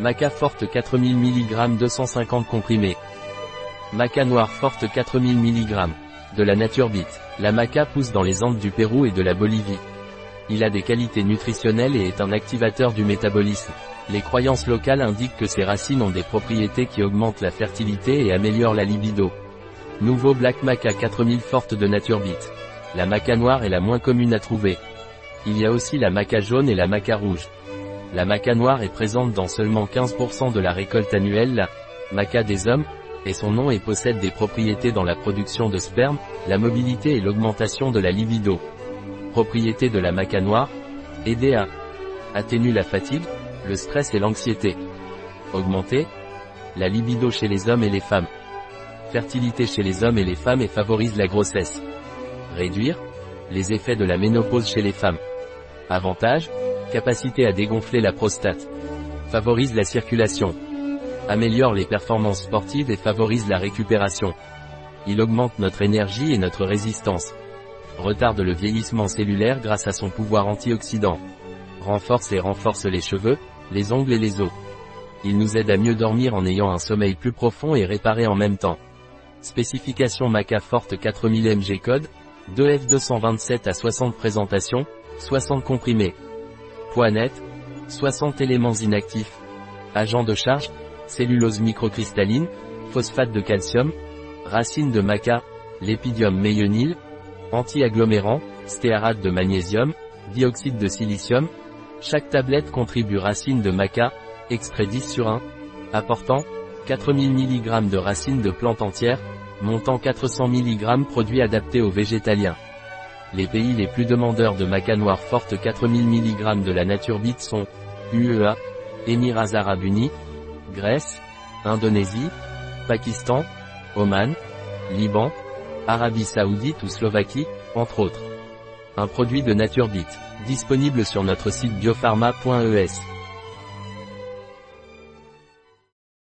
Maca forte 4000 mg 250 comprimés. Maca noire forte 4000 mg. De la nature bite. La maca pousse dans les Andes du Pérou et de la Bolivie. Il a des qualités nutritionnelles et est un activateur du métabolisme. Les croyances locales indiquent que ses racines ont des propriétés qui augmentent la fertilité et améliorent la libido. Nouveau Black Maca 4000 forte de nature bite. La maca noire est la moins commune à trouver. Il y a aussi la maca jaune et la maca rouge. La maca noire est présente dans seulement 15% de la récolte annuelle, la maca des hommes, et son nom et possède des propriétés dans la production de sperme, la mobilité et l'augmentation de la libido. Propriété de la maca noire, aider à atténuer la fatigue, le stress et l'anxiété. Augmenter la libido chez les hommes et les femmes. Fertilité chez les hommes et les femmes et favorise la grossesse. Réduire les effets de la ménopause chez les femmes. Avantage Capacité à dégonfler la prostate. Favorise la circulation. Améliore les performances sportives et favorise la récupération. Il augmente notre énergie et notre résistance. Retarde le vieillissement cellulaire grâce à son pouvoir antioxydant. Renforce et renforce les cheveux, les ongles et les os. Il nous aide à mieux dormir en ayant un sommeil plus profond et réparé en même temps. Spécification Maca Forte 4000 mg code, 2F227 à 60 présentations, 60 comprimés. Poids net, 60 éléments inactifs. Agent de charge, cellulose microcristalline, phosphate de calcium, racine de maca, lépidium méionyle, anti-agglomérant, stéarate de magnésium, dioxyde de silicium. Chaque tablette contribue racine de maca, extrait 10 sur 1, apportant 4000 mg de racines de plantes entières, montant 400 mg produits adaptés aux végétaliens. Les pays les plus demandeurs de maca noire forte 4000 mg de la nature bite sont UEA, Émirats Arabes Unis, Grèce, Indonésie, Pakistan, Oman, Liban, Arabie Saoudite ou Slovaquie, entre autres. Un produit de nature bite, disponible sur notre site biopharma.es.